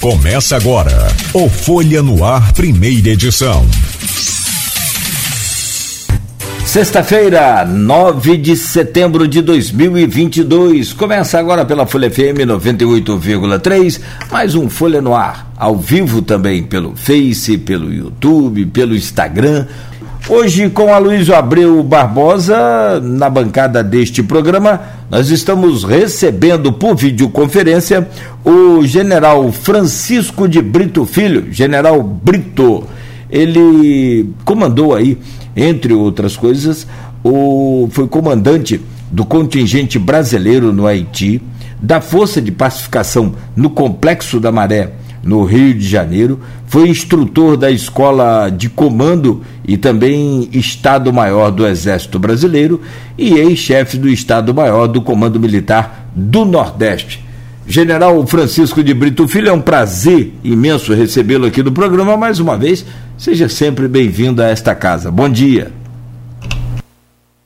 Começa agora o Folha no Ar, primeira edição. Sexta-feira, 9 de setembro de 2022. Começa agora pela Folha FM 98,3. Mais um Folha no Ar. Ao vivo também pelo Face, pelo YouTube, pelo Instagram. Hoje, com a Luiz Abreu Barbosa, na bancada deste programa, nós estamos recebendo por videoconferência o general Francisco de Brito Filho, general Brito. Ele comandou aí, entre outras coisas, o, foi comandante do contingente brasileiro no Haiti, da Força de Pacificação no Complexo da Maré no Rio de Janeiro, foi instrutor da Escola de Comando e também Estado-Maior do Exército Brasileiro e ex-chefe do Estado-Maior do Comando Militar do Nordeste. General Francisco de Brito Filho, é um prazer imenso recebê-lo aqui no programa mais uma vez. Seja sempre bem-vindo a esta casa. Bom dia.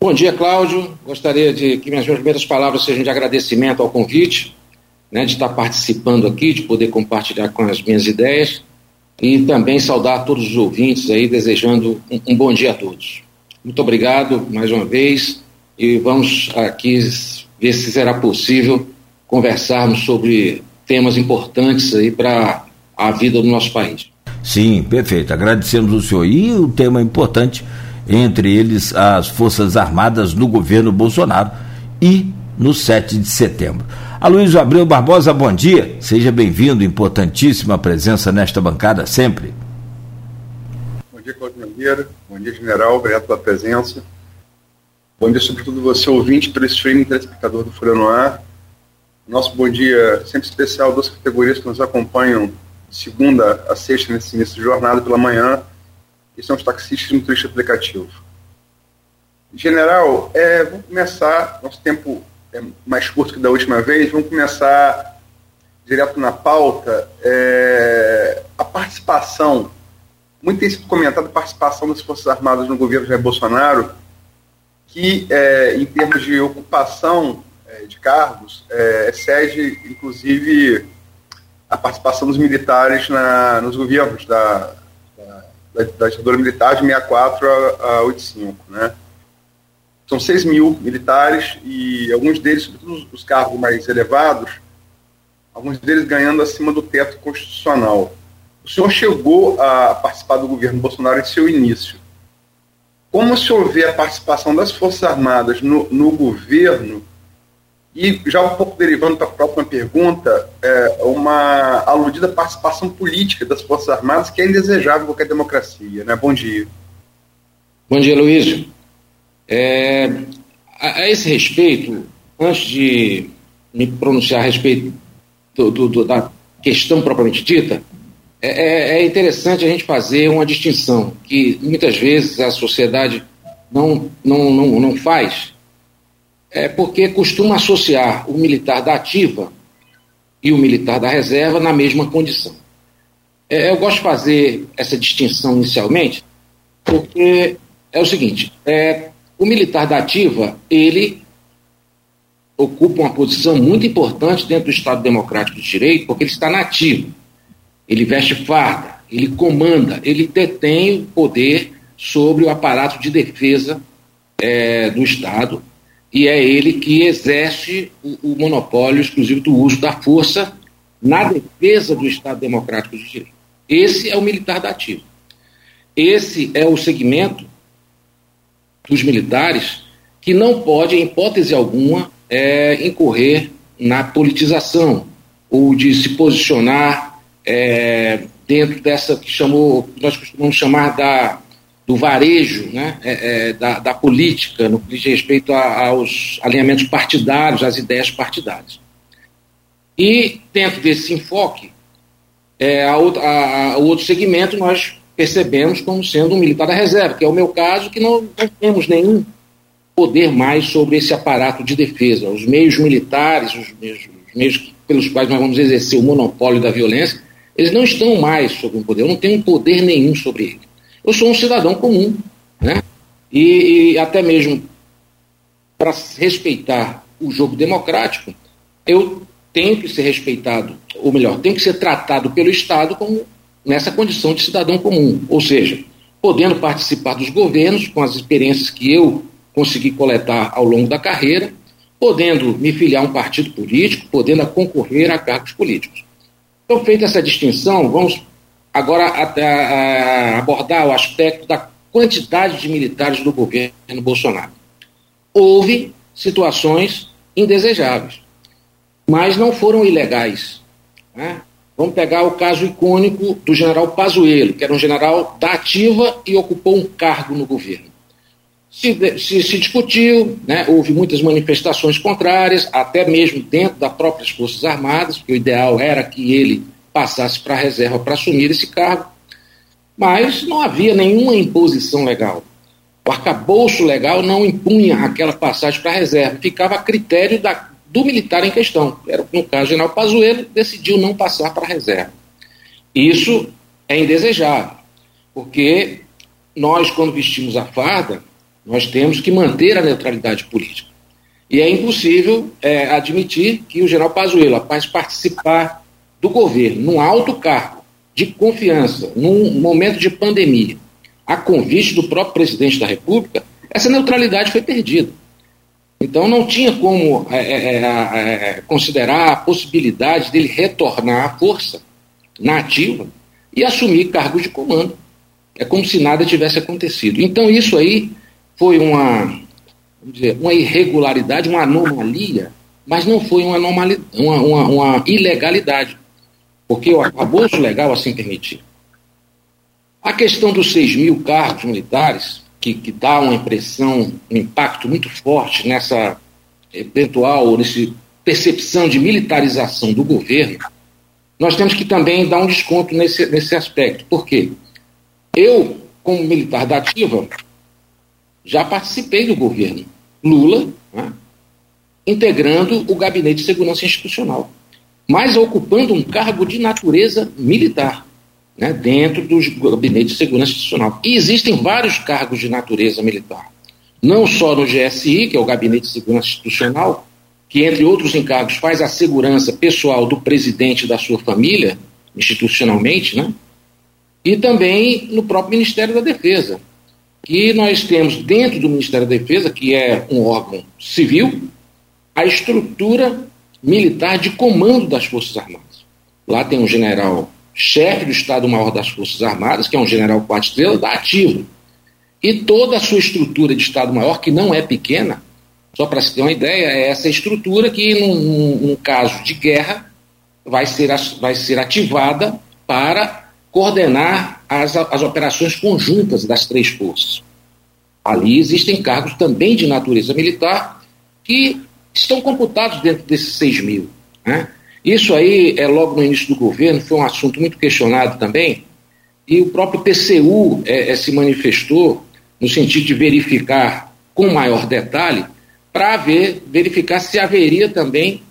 Bom dia, Cláudio. Gostaria de que minhas primeiras palavras sejam de agradecimento ao convite né, de estar participando aqui, de poder compartilhar com as minhas ideias e também saudar todos os ouvintes aí, desejando um, um bom dia a todos. Muito obrigado mais uma vez e vamos aqui ver se será possível conversarmos sobre temas importantes aí para a vida do nosso país. Sim, perfeito. Agradecemos o senhor. E o tema importante, entre eles as Forças Armadas do governo Bolsonaro e no 7 de setembro. Aloysio Abreu Barbosa, bom dia. Seja bem-vindo, importantíssima presença nesta bancada sempre. Bom dia, Cláudio Mangueira. Bom dia, general. Obrigado pela presença. Bom dia, sobretudo, você, ouvinte, pelo streaming telespectador do Folha no Ar. Nosso bom dia sempre especial duas categorias que nos acompanham de segunda a sexta nesse início de jornada pela manhã, e são os taxistas e motoristas aplicativo. General, é, vamos começar, nosso tempo é mais curto que da última vez, vamos começar direto na pauta. É, a participação, muito tem sido comentada a participação das Forças Armadas no governo Jair Bolsonaro, que é, em termos de ocupação é, de cargos, é, excede inclusive a participação dos militares na, nos governos da, da, da ditadura militar de 64 a, a 85, né? São 6 mil militares e alguns deles, sobretudo os cargos mais elevados, alguns deles ganhando acima do teto constitucional. O senhor chegou a participar do governo Bolsonaro em seu início. Como senhor vê a participação das Forças Armadas no, no governo? E já um pouco derivando para a próxima pergunta, é, uma aludida participação política das Forças Armadas que é indesejável em qualquer democracia. Né? Bom dia. Bom dia, Luiz. É, a, a, esse respeito, antes de me pronunciar a respeito do, do, do, da questão propriamente dita, é, é, é, interessante a gente fazer uma distinção que muitas vezes a sociedade não, não, não, não faz, é porque costuma associar o militar da ativa e o militar da reserva na mesma condição. É, eu gosto de fazer essa distinção inicialmente, porque é o seguinte: é, o militar da ativa, ele ocupa uma posição muito importante dentro do Estado Democrático de Direito, porque ele está nativo. Ele veste farda, ele comanda, ele detém o poder sobre o aparato de defesa é, do Estado e é ele que exerce o, o, monopólio exclusivo do uso da força na defesa do Estado Democrático de Direito. Esse é o militar da ativa. Esse é o segmento dos militares que não pode, em hipótese alguma, é, incorrer na politização ou de se posicionar é, dentro dessa que chamou, nós costumamos chamar da, do varejo, né, é, é, da, da, política, no que diz respeito a, aos alinhamentos partidários, às ideias partidárias. E dentro desse enfoque, é, a, a, a, outro segmento nós percebemos como sendo um militar da reserva, que é o meu caso, que não, não temos nenhum poder mais sobre esse aparato de defesa. Os meios militares, os meios, os meios pelos quais nós vamos exercer o monopólio da violência, eles não estão mais sob um poder, eu não tenho poder nenhum sobre ele. Eu sou um cidadão comum, né? E, e até mesmo para respeitar o jogo democrático, eu tem que ser respeitado, ou melhor, tem que ser tratado pelo Estado como nessa condição de cidadão comum, ou seja, podendo participar dos governos com as experiências que eu consegui coletar ao longo da carreira, podendo me filiar a um partido político, podendo concorrer a cargos políticos. Então, feita essa distinção, vamos agora a, a, abordar o aspecto da quantidade de militares do governo Bolsonaro. Houve situações indesejáveis, mas não foram ilegais. Né? Vamos pegar o caso icônico do general Pazuello, que era um general da ativa e ocupou um cargo no governo. Se, se, se discutiu, né, houve muitas manifestações contrárias, até mesmo dentro das próprias Forças Armadas, porque o ideal era que ele passasse para a reserva para assumir esse cargo, mas não havia nenhuma imposição legal. O arcabouço legal não impunha aquela passagem para a reserva, ficava a critério da, do militar em questão. Era, no caso, o general Pazuello decidiu não passar para a reserva. Isso é indesejável, porque nós, quando vestimos a farda, nós temos que manter a neutralidade política. E é impossível é, admitir que o general Pazuello, após participar do governo, num alto cargo de confiança, num momento de pandemia, a convite do próprio presidente da República, essa neutralidade foi perdida. Então não tinha como é, é, é, é considerar a possibilidade dele retornar à força na ativa e assumir cargos de comando. É como se nada tivesse acontecido. Então isso aí foi uma, dizer, uma irregularidade, uma anomalia, mas não foi uma, uma, uma, uma ilegalidade, porque o arcabouço legal assim permitia. A questão dos 6 mil cargos militares, que, que dá uma impressão, um impacto muito forte nessa eventual, nessa percepção de militarização do governo, nós temos que também dar um desconto nesse, nesse aspecto. Por quê? Eu, como militar da ativa, já participei do governo Lula, né, integrando o Gabinete de Segurança Institucional, mas ocupando um cargo de natureza militar, né, dentro do Gabinete de Segurança Institucional. E existem vários cargos de natureza militar, não só no GSI, que é o Gabinete de Segurança Institucional, que, entre outros encargos, faz a segurança pessoal do presidente e da sua família, institucionalmente, né? e também no próprio Ministério da Defesa, que nós temos dentro do Ministério da Defesa, que é um órgão civil, a estrutura militar de comando das Forças Armadas. Lá tem um general chefe do Estado-Maior das Forças Armadas, que é um general quatro estrelas, da ativa. E toda a sua estrutura de Estado-Maior, que não é pequena, só para se ter uma ideia, é essa estrutura que, num, num caso de guerra, vai ser, vai ser ativada para coordenar as, as operações conjuntas das três forças. Ali existem cargos também de natureza militar que estão computados dentro desses 6 mil. Né? Isso aí, é logo no início do governo, foi um assunto muito questionado também, e o próprio PCU é, é, se manifestou no sentido de verificar com maior detalhe para ver, verificar se haveria também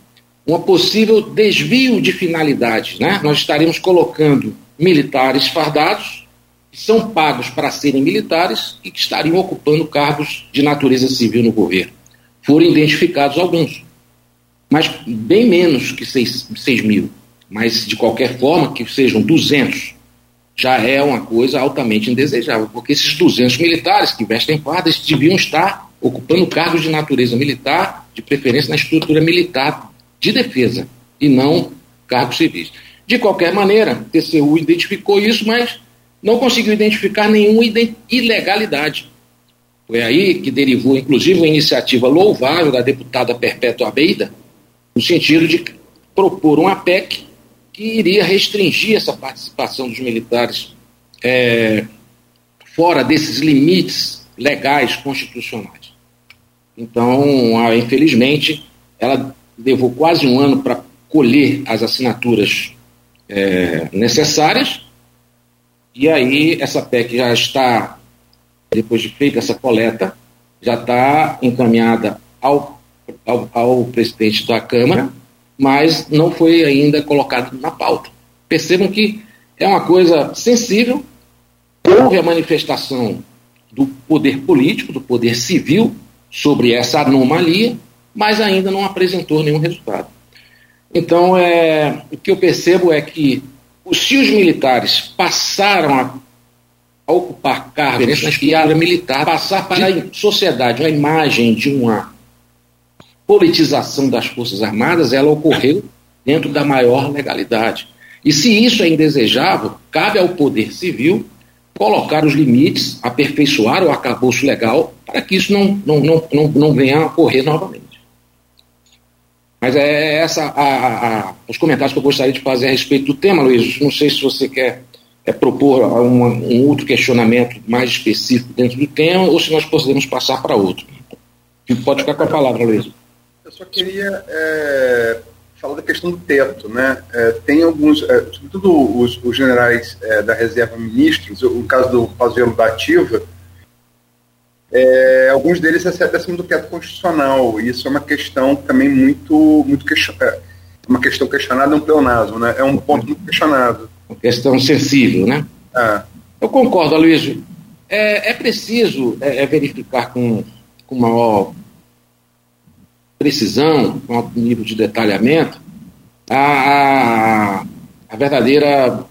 uma possível desvio de finalidade. Né? Nós estaremos colocando militares fardados, que são pagos para serem militares e que estariam ocupando cargos de natureza civil no governo. Foram identificados alguns, mas bem menos que 6, mil. Mas, de qualquer forma, que sejam 200, já é uma coisa altamente indesejável, porque esses 200 militares que vestem fardas deviam estar ocupando cargos de natureza militar, de preferência na estrutura militar de defesa, e não cargos civis. De qualquer maneira, o TCU identificou isso, mas não conseguiu identificar nenhuma ilegalidade. Foi aí que derivou, inclusive, uma iniciativa louvável da deputada Perpétua Abeida, no sentido de propor uma PEC que iria restringir essa participação dos militares é, fora desses limites legais constitucionais. Então, infelizmente, ela levou quase um ano para colher as assinaturas é, necessárias. E aí essa PEC já está, depois de feita essa coleta, já está encaminhada ao, ao, ao presidente da Câmara, mas não foi ainda colocado na pauta. Percebam que é uma coisa sensível, houve a manifestação do poder político, do poder civil sobre essa anomalia, mas ainda não apresentou nenhum resultado. Então, é, o que eu percebo é que se os militares passaram a, a ocupar cargos e a militar passar para a sociedade a imagem de uma politização das Forças Armadas, ela ocorreu dentro da maior legalidade. E se isso é indesejável, cabe ao Poder Civil colocar os limites, aperfeiçoar o acabouço legal para que isso não, não, não, não, não venha a ocorrer novamente. Mas é essa a, a, os comentários que eu gostaria de fazer a respeito do tema, Luiz. Não sei se você quer é, propor uma, um outro questionamento mais específico dentro do tema ou se nós podemos passar para outro. Pode ficar com a palavra, Luiz. Eu só queria é, falar da questão do teto. Né? É, tem alguns, é, sobretudo os, os generais é, da reserva ministros, o caso do Pazuello da Ativa, é, alguns deles recebem acima do teto constitucional. E isso é uma questão também muito, muito question... é, uma questão questionada, é um pleonasmo, né? É um ponto muito questionado. Uma questão sensível, né? Eu concordo, Aloysio. É, preciso verificar com, com maior precisão, com alto nível de detalhamento, a, a, verdadeira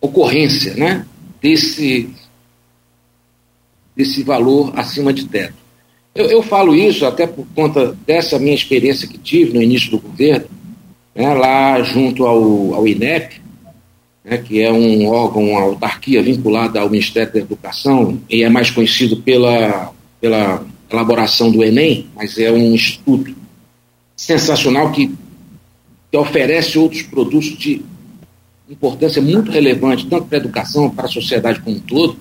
ocorrência né, desse, desse valor acima de teto. Eu, eu, falo isso até por conta dessa minha experiência que tive no início do governo, né, lá junto ao, ao INEP, né, que é um órgão, uma autarquia vinculada ao Ministério da Educação e é mais conhecido pela, pela elaboração do Enem, mas é um instituto sensacional que, que oferece outros produtos de importância muito relevante, tanto para a educação, para a sociedade como um todo.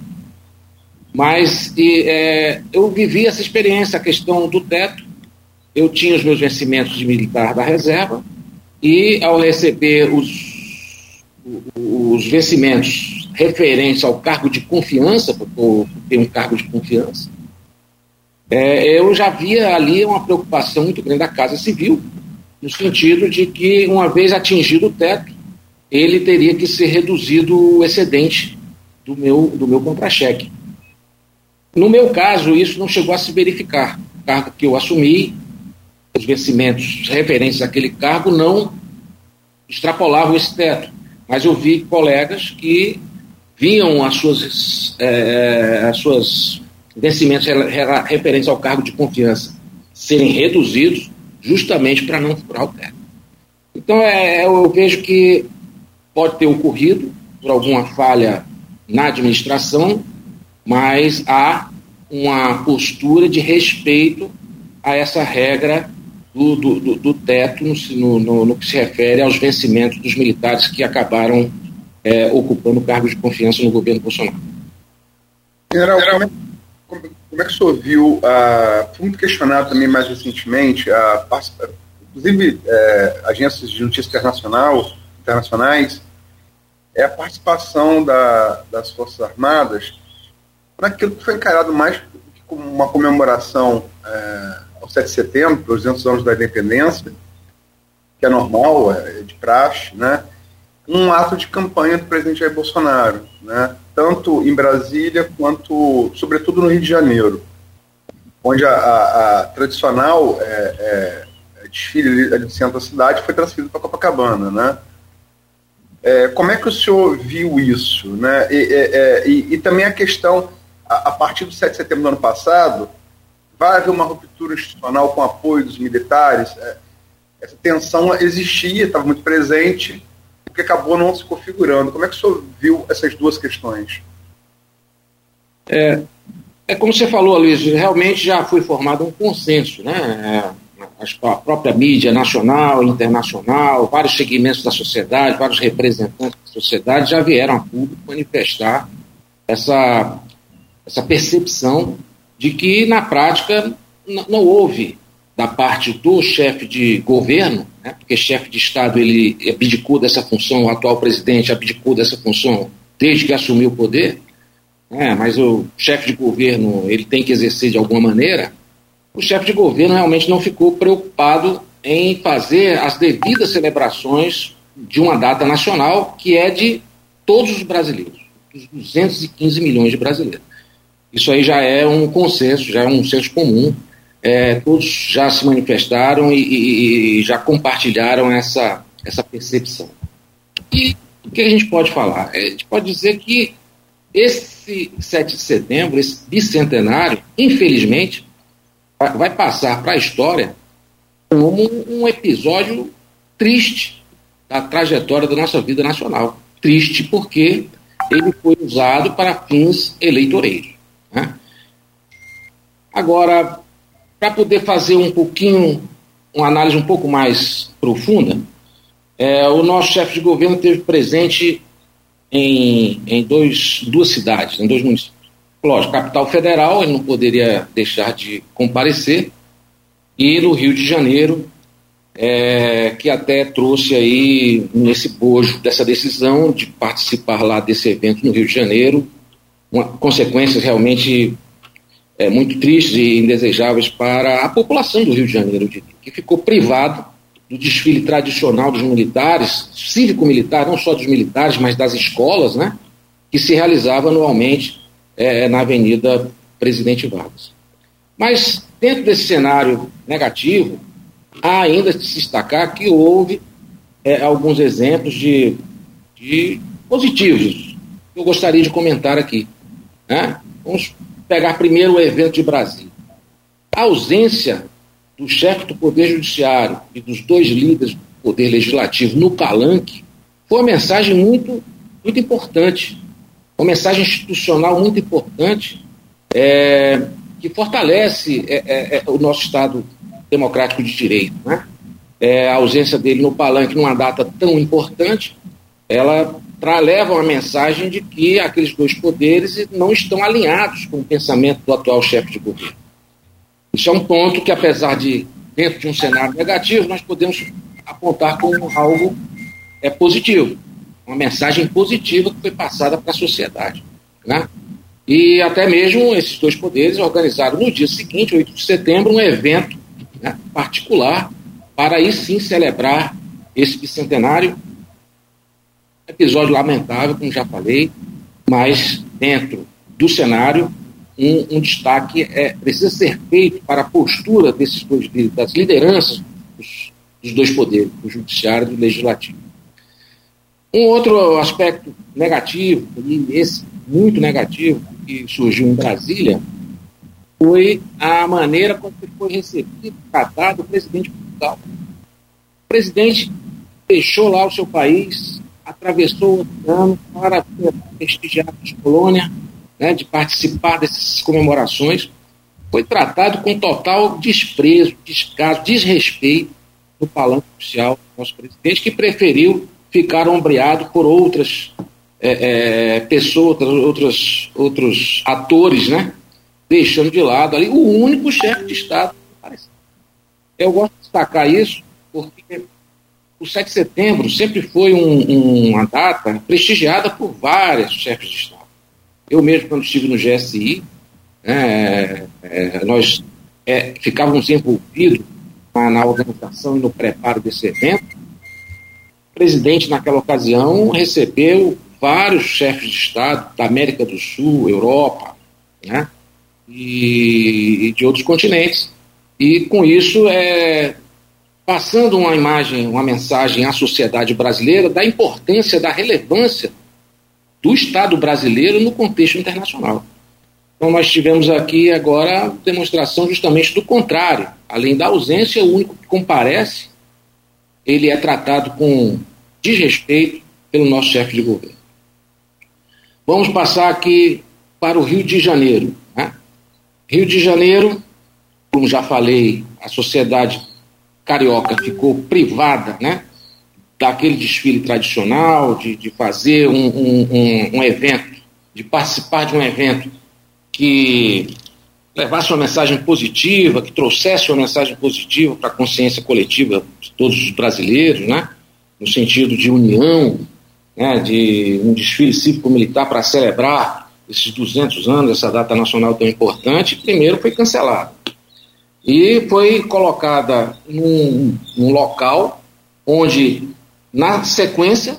Mas e, é, eu vivi essa experiência, a questão do teto. Eu tinha os meus vencimentos de militar da reserva e, ao receber os, os vencimentos referentes ao cargo de confiança, porque eu tenho um cargo de confiança, é, eu já via ali uma preocupação muito grande da Casa Civil, no sentido de que, uma vez atingido o teto, ele teria que ser reduzido o excedente do meu, do meu contra-cheque. No meu caso, isso não chegou a se verificar. O cargo que eu assumi, os vencimentos referentes àquele cargo não extrapolavam esse teto. Mas eu vi colegas que viam as suas, é, as suas vencimentos referentes ao cargo de confiança serem reduzidos justamente para não furar o teto. Então, é, eu vejo que pode ter ocorrido por alguma falha na administração, mas há uma postura de respeito a essa regra do, do, do, do teto no, no, no, que se refere aos vencimentos dos militares que acabaram é, ocupando cargos de confiança no governo Bolsonaro. General, como é que o senhor viu, uh, foi muito questionado também mais recentemente, a, inclusive é, agências de notícia internacional, internacionais, é a participação da, das Forças Armadas naquilo que foi encarado mais como uma comemoração é, ao 7 de setembro, pelos 200 anos da independência, que é normal, é de praxe, né? um ato de campanha do presidente Jair Bolsonaro, né? Tanto em Brasília quanto, sobretudo, no Rio de Janeiro, onde a, a, a tradicional é, é, é desfile ali do centro da cidade foi transferido para Copacabana. Né? É, como é que o senhor viu isso? Né? E, é, e, e também a questão, a, a, partir do 7 de setembro do ano passado, vai haver uma ruptura institucional com apoio dos militares? É, essa tensão existia, estava muito presente, porque acabou não se configurando. Como é que o senhor viu essas duas questões? É, é como você falou, Luiz, realmente já foi formado um consenso, né? A própria mídia nacional, internacional, vários segmentos da sociedade, vários representantes da sociedade já vieram a público manifestar essa, essa percepção de que, na prática, não houve da parte do chefe de governo, né, porque chefe de Estado ele abdicou dessa função, o atual presidente abdicou dessa função desde que assumiu o poder, né, mas o chefe de governo ele tem que exercer de alguma maneira, o chefe de governo realmente não ficou preocupado em fazer as devidas celebrações de uma data nacional que é de todos os brasileiros, dos 215 milhões de brasileiros. Isso aí já é um consenso, já é um senso comum é, todos já se manifestaram e, e, e, já compartilharam essa, essa percepção. E o que a gente pode falar? É, a gente pode dizer que esse 7 de setembro, esse bicentenário, infelizmente, vai passar para a história como um episódio triste da trajetória da nossa vida nacional. Triste porque ele foi usado para fins eleitoreiros. Né? Agora, para poder fazer um pouquinho, uma análise um pouco mais profunda, é, o nosso chefe de governo esteve presente em, em dois, duas cidades, em dois municípios. Lógico, capital federal, ele não poderia deixar de comparecer, e no Rio de Janeiro, é, que até trouxe aí nesse bojo dessa decisão de participar lá desse evento no Rio de Janeiro, uma, consequências realmente é, muito tristes e indesejáveis para a população do Rio de Janeiro, que ficou privado do desfile tradicional dos militares, cívico-militar, não só dos militares, mas das escolas, né, que se realizava anualmente é, na Avenida Presidente Vargas. Mas, dentro desse cenário negativo, há ainda de se destacar que houve é, alguns exemplos de, de positivos que eu gostaria de comentar aqui. Né? Vamos pegar primeiro o evento de Brasília. A ausência do chefe do Poder Judiciário e dos dois líderes do Poder Legislativo no palanque foi uma mensagem muito, muito importante, uma mensagem institucional muito importante é, que fortalece é, é, é o nosso Estado democrático de direito. Né? É, a ausência dele no palanque numa data tão importante, ela leva uma mensagem de que aqueles dois poderes não estão alinhados com o pensamento do atual chefe de governo. Isso é um ponto que, apesar de, dentro de um cenário negativo, nós podemos apontar como algo é, positivo, uma mensagem positiva que foi passada para a sociedade. Né? E até mesmo esses dois poderes organizaram no dia seguinte, 8 de setembro, um evento né, particular para aí sim celebrar esse bicentenário. Episódio lamentável, como já falei, mas dentro do cenário um, um, destaque é, precisa ser feito para a postura desses dois, das lideranças dos, dos dois poderes, do judiciário e do legislativo. Um outro aspecto negativo, e esse muito negativo, que surgiu em Brasília, foi a maneira como foi recebido, tratado o presidente Portugal. O presidente deixou lá o seu país, atravessou o oceano para prestigiar a colônia, né, de participar dessas comemorações, foi tratado com total desprezo, descaso, desrespeito no palanque oficial do nosso presidente, que preferiu ficar ombreado por outras é, é, pessoas, outras, outros atores, né? Deixando de lado ali o único chefe de Estado. Eu gosto de destacar isso porque o 7 de setembro sempre foi um, uma data prestigiada por vários chefes de Estado. Eu mesmo, quando estive no GSI, é, é, nós é, ficávamos envolvidos na, na organização e no preparo desse evento. O presidente, naquela ocasião, recebeu vários chefes de Estado da América do Sul, Europa, né, e, e de outros continentes. E com isso, é, passando uma imagem, uma mensagem à sociedade brasileira da importância, da relevância do Estado brasileiro no contexto internacional. Então, nós tivemos aqui agora demonstração justamente do contrário. Além da ausência, o único que comparece, ele é tratado com desrespeito pelo nosso chefe de governo. Vamos passar aqui para o Rio de Janeiro. Né? Rio de Janeiro, como já falei, a sociedade carioca ficou privada né, daquele desfile tradicional, de, de fazer um, um, um, um evento, de participar de um evento que levasse uma mensagem positiva, que trouxesse uma mensagem positiva para a consciência coletiva de todos os brasileiros, né? no sentido de união, né? de um desfile cívico-militar para celebrar esses 200 anos, essa data nacional tão importante, primeiro foi cancelado. E foi colocada num, num local onde na sequência,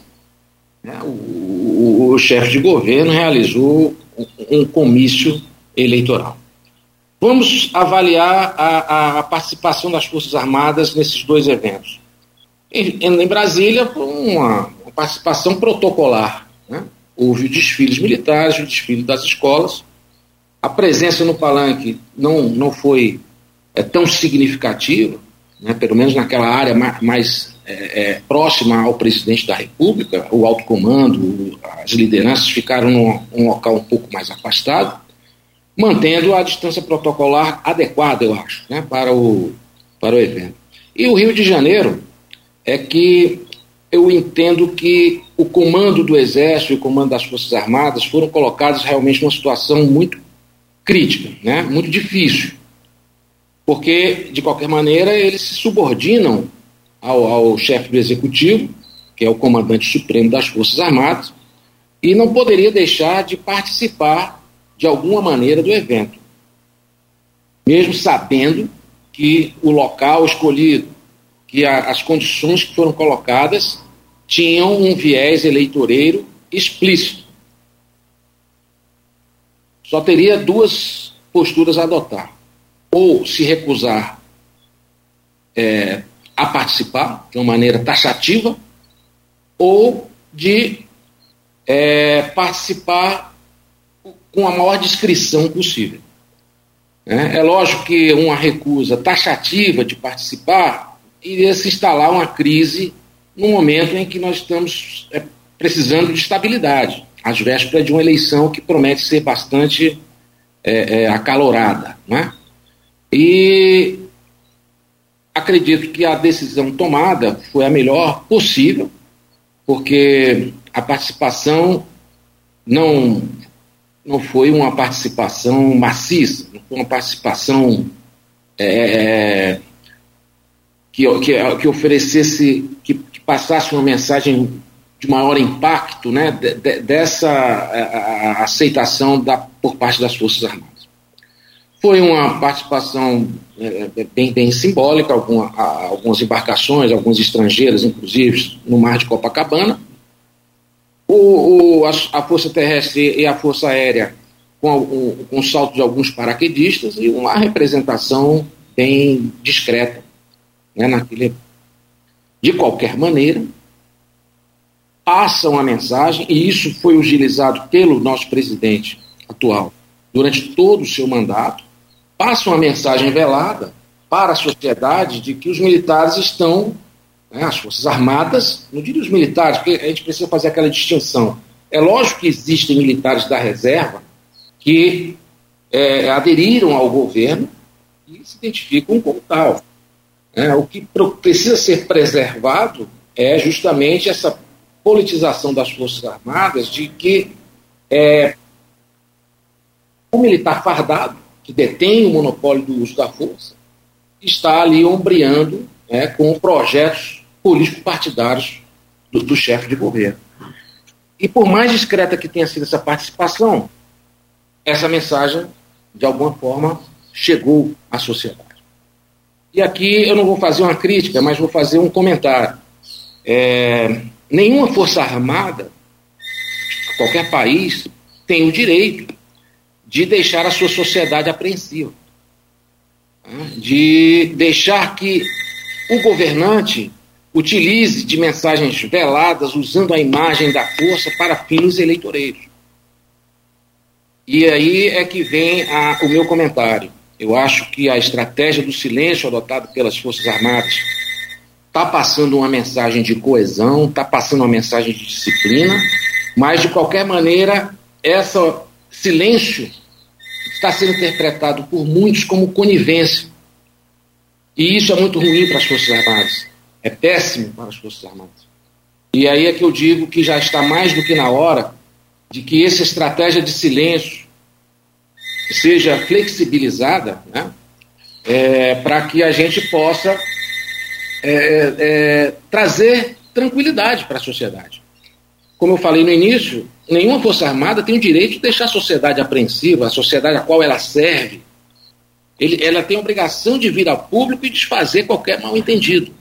né, o, o, o chefe de governo realizou um, um comício eleitoral. Vamos avaliar a, a, participação das Forças Armadas nesses dois eventos. Em, em Brasília, uma, uma participação protocolar. Né? Houve desfiles militares, o desfile das escolas. A presença no palanque não, não foi é, tão significativa, né? pelo menos naquela área mais, é, é, próxima ao presidente da República, o alto comando, as lideranças ficaram num, num local um pouco mais afastado mantendo a distância protocolar adequada, eu acho, né, para, o, para o evento. E o Rio de Janeiro é que eu entendo que o comando do Exército e o comando das Forças Armadas foram colocados realmente numa situação muito crítica, né, muito difícil. Porque, de qualquer maneira, eles se subordinam ao, ao chefe do Executivo, que é o comandante supremo das Forças Armadas, e não poderia deixar de participar de alguma maneira do evento, mesmo sabendo que o local escolhido, que a, as condições que foram colocadas tinham um viés eleitoreiro explícito. Só teria duas posturas a adotar: ou se recusar é, a participar de uma maneira taxativa, ou de é, participar com a maior discrição possível. É, é lógico que uma recusa taxativa de participar iria se instalar uma crise no momento em que nós estamos é, precisando de estabilidade, às vésperas de uma eleição que promete ser bastante é, é, acalorada. Né? E acredito que a decisão tomada foi a melhor possível, porque a participação não não foi uma participação maciça, não foi uma participação é, que, que, que, oferecesse, que, que, passasse uma mensagem de maior impacto né, de, de, dessa a, a aceitação da, por parte das Forças Armadas. Foi uma participação é, é bem, bem simbólica, alguma, algumas embarcações, alguns estrangeiros, inclusive, no mar de Copacabana, o, o, a, a, Força Terrestre e a Força Aérea com, o, com salto de alguns paraquedistas e uma representação bem discreta né, naquele. De qualquer maneira, passam a mensagem, e isso foi utilizado pelo nosso presidente atual durante todo o seu mandato, passam a mensagem velada para a sociedade de que os militares estão né, as Forças Armadas, não diria os militares, porque a gente precisa fazer aquela distinção. É lógico que existem militares da reserva que é, aderiram ao governo e se identificam como tal. É, o que precisa ser preservado é justamente essa politização das Forças Armadas de que é, o militar fardado, que detém o monopólio do uso da força, está ali ombreando né, com projetos políticos partidários do, do chefe de governo. E por mais discreta que tenha sido essa participação, essa mensagem, de alguma forma, chegou à sociedade. E aqui eu não vou fazer uma crítica, mas vou fazer um comentário. É, nenhuma força armada, qualquer país, tem o direito de deixar a sua sociedade apreensiva. Né? De deixar que o governante utilize de mensagens veladas usando a imagem da força para fins eleitoreiros. E aí é que vem a, o meu comentário. Eu acho que a estratégia do silêncio adotada pelas Forças Armadas está passando uma mensagem de coesão, está passando uma mensagem de disciplina, mas de qualquer maneira, esse silêncio está sendo interpretado por muitos como conivência. E isso é muito ruim para as Forças Armadas é péssimo para as Forças Armadas. E aí é que eu digo que já está mais do que na hora de que essa estratégia de silêncio seja flexibilizada né, é, para que a gente possa é, é, trazer tranquilidade para a sociedade. Como eu falei no início, nenhuma Força Armada tem o direito de deixar a sociedade apreensiva, a sociedade a qual ela serve. Ele, ela tem a obrigação de vir ao público e desfazer qualquer mal-entendido.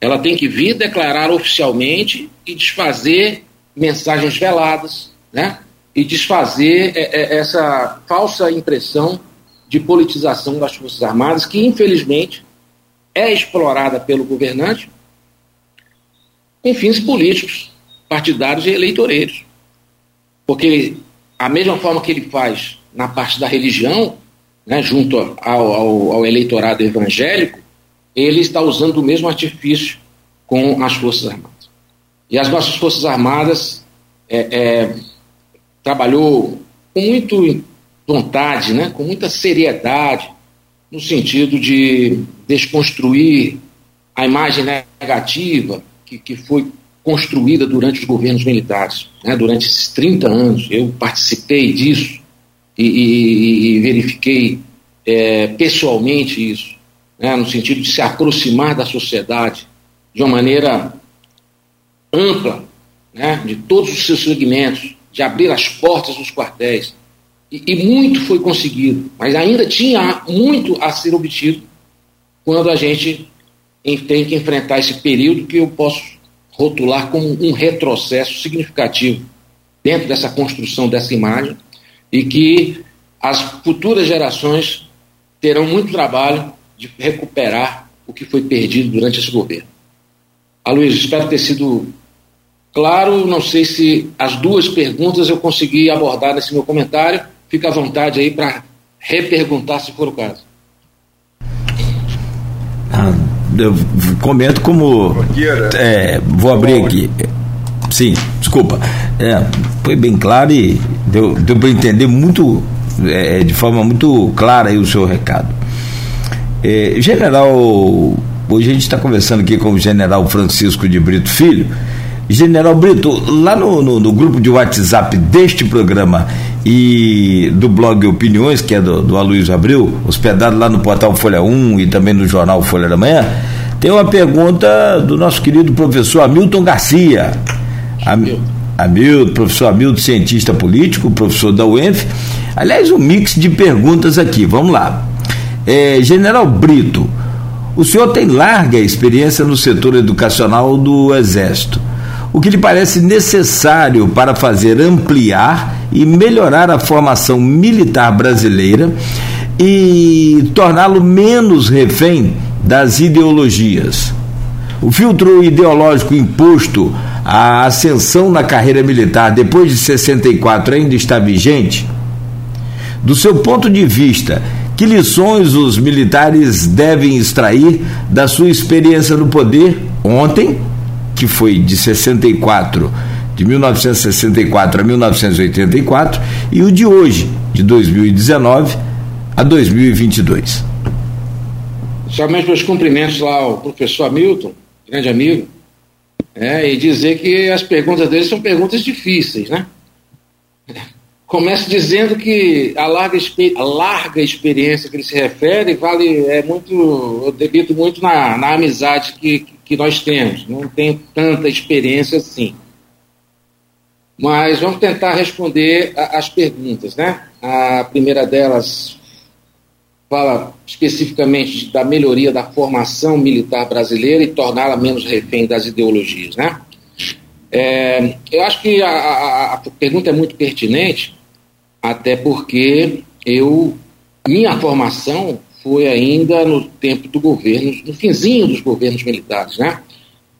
Ela tem que vir declarar oficialmente e desfazer mensagens veladas, né? E desfazer é, é, essa falsa impressão de politização das Forças Armadas, que infelizmente é explorada pelo governante com fins políticos, partidários e eleitoreiros. Porque a mesma forma que ele faz na parte da religião, né, junto ao, ao, ao eleitorado evangélico, ele está usando o mesmo artifício com as Forças Armadas. E as nossas Forças Armadas é, é, trabalhou com muito vontade, né, com muita seriedade, no sentido de desconstruir a imagem negativa que, que foi construída durante os governos militares, né, durante esses 30 anos. Eu participei disso e, e, e verifiquei é, pessoalmente isso, né, no sentido de se aproximar da sociedade de uma maneira ampla, né, de todos os seus segmentos, de abrir as portas dos quartéis. E, e muito foi conseguido, mas ainda tinha muito a ser obtido quando a gente tem que enfrentar esse período que eu posso rotular como um retrocesso significativo dentro dessa construção dessa imagem e que as futuras gerações terão muito trabalho de recuperar o que foi perdido durante esse governo. Aloysio, espero ter sido claro. Não sei se as duas perguntas eu consegui abordar nesse meu comentário. Fica à vontade aí para reperguntar se for o caso. Eu comento como. É, vou abrir aqui. Sim, desculpa. É, foi bem claro e deu, deu para entender muito, é, de forma muito clara o seu recado. É, general, hoje a gente está conversando aqui com o general Francisco de Brito Filho. General Brito, lá no, no, no, grupo de WhatsApp deste programa e do blog Opiniões, que é do, do Aloysio Abril, hospedado lá no portal Folha 1 e também no jornal Folha da Manhã, tem uma pergunta do nosso querido professor Hamilton Garcia. Am, Hamilton, professor Hamilton, cientista político, professor da UENF. Aliás, um mix de perguntas aqui, vamos lá. É, General Brito, o senhor tem larga experiência no setor educacional do Exército. O que lhe parece necessário para fazer ampliar e melhorar a formação militar brasileira e torná-lo menos refém das ideologias. O filtro ideológico imposto à ascensão na carreira militar depois de 64 ainda está vigente? Do seu ponto de vista, que lições os militares devem extrair da sua experiência no poder ontem, que foi de 64, de 1964 a 1984, e o de hoje, de 2019 a 2022? Somente meus cumprimentos lá ao professor Hamilton, grande amigo, é, e dizer que as perguntas dele são perguntas difíceis, né? Começo dizendo que a larga, a larga experiência que ele se refere vale é muito, eu debito muito na, na amizade que, que nós temos. Não tenho tanta experiência assim. Mas vamos tentar responder as perguntas, né? A primeira delas fala especificamente da melhoria da formação militar brasileira e torná-la menos refém das ideologias, né? É, eu acho que a, a, a, pergunta é muito pertinente, até porque eu minha formação foi ainda no tempo do governo, no finzinho dos governos militares, né?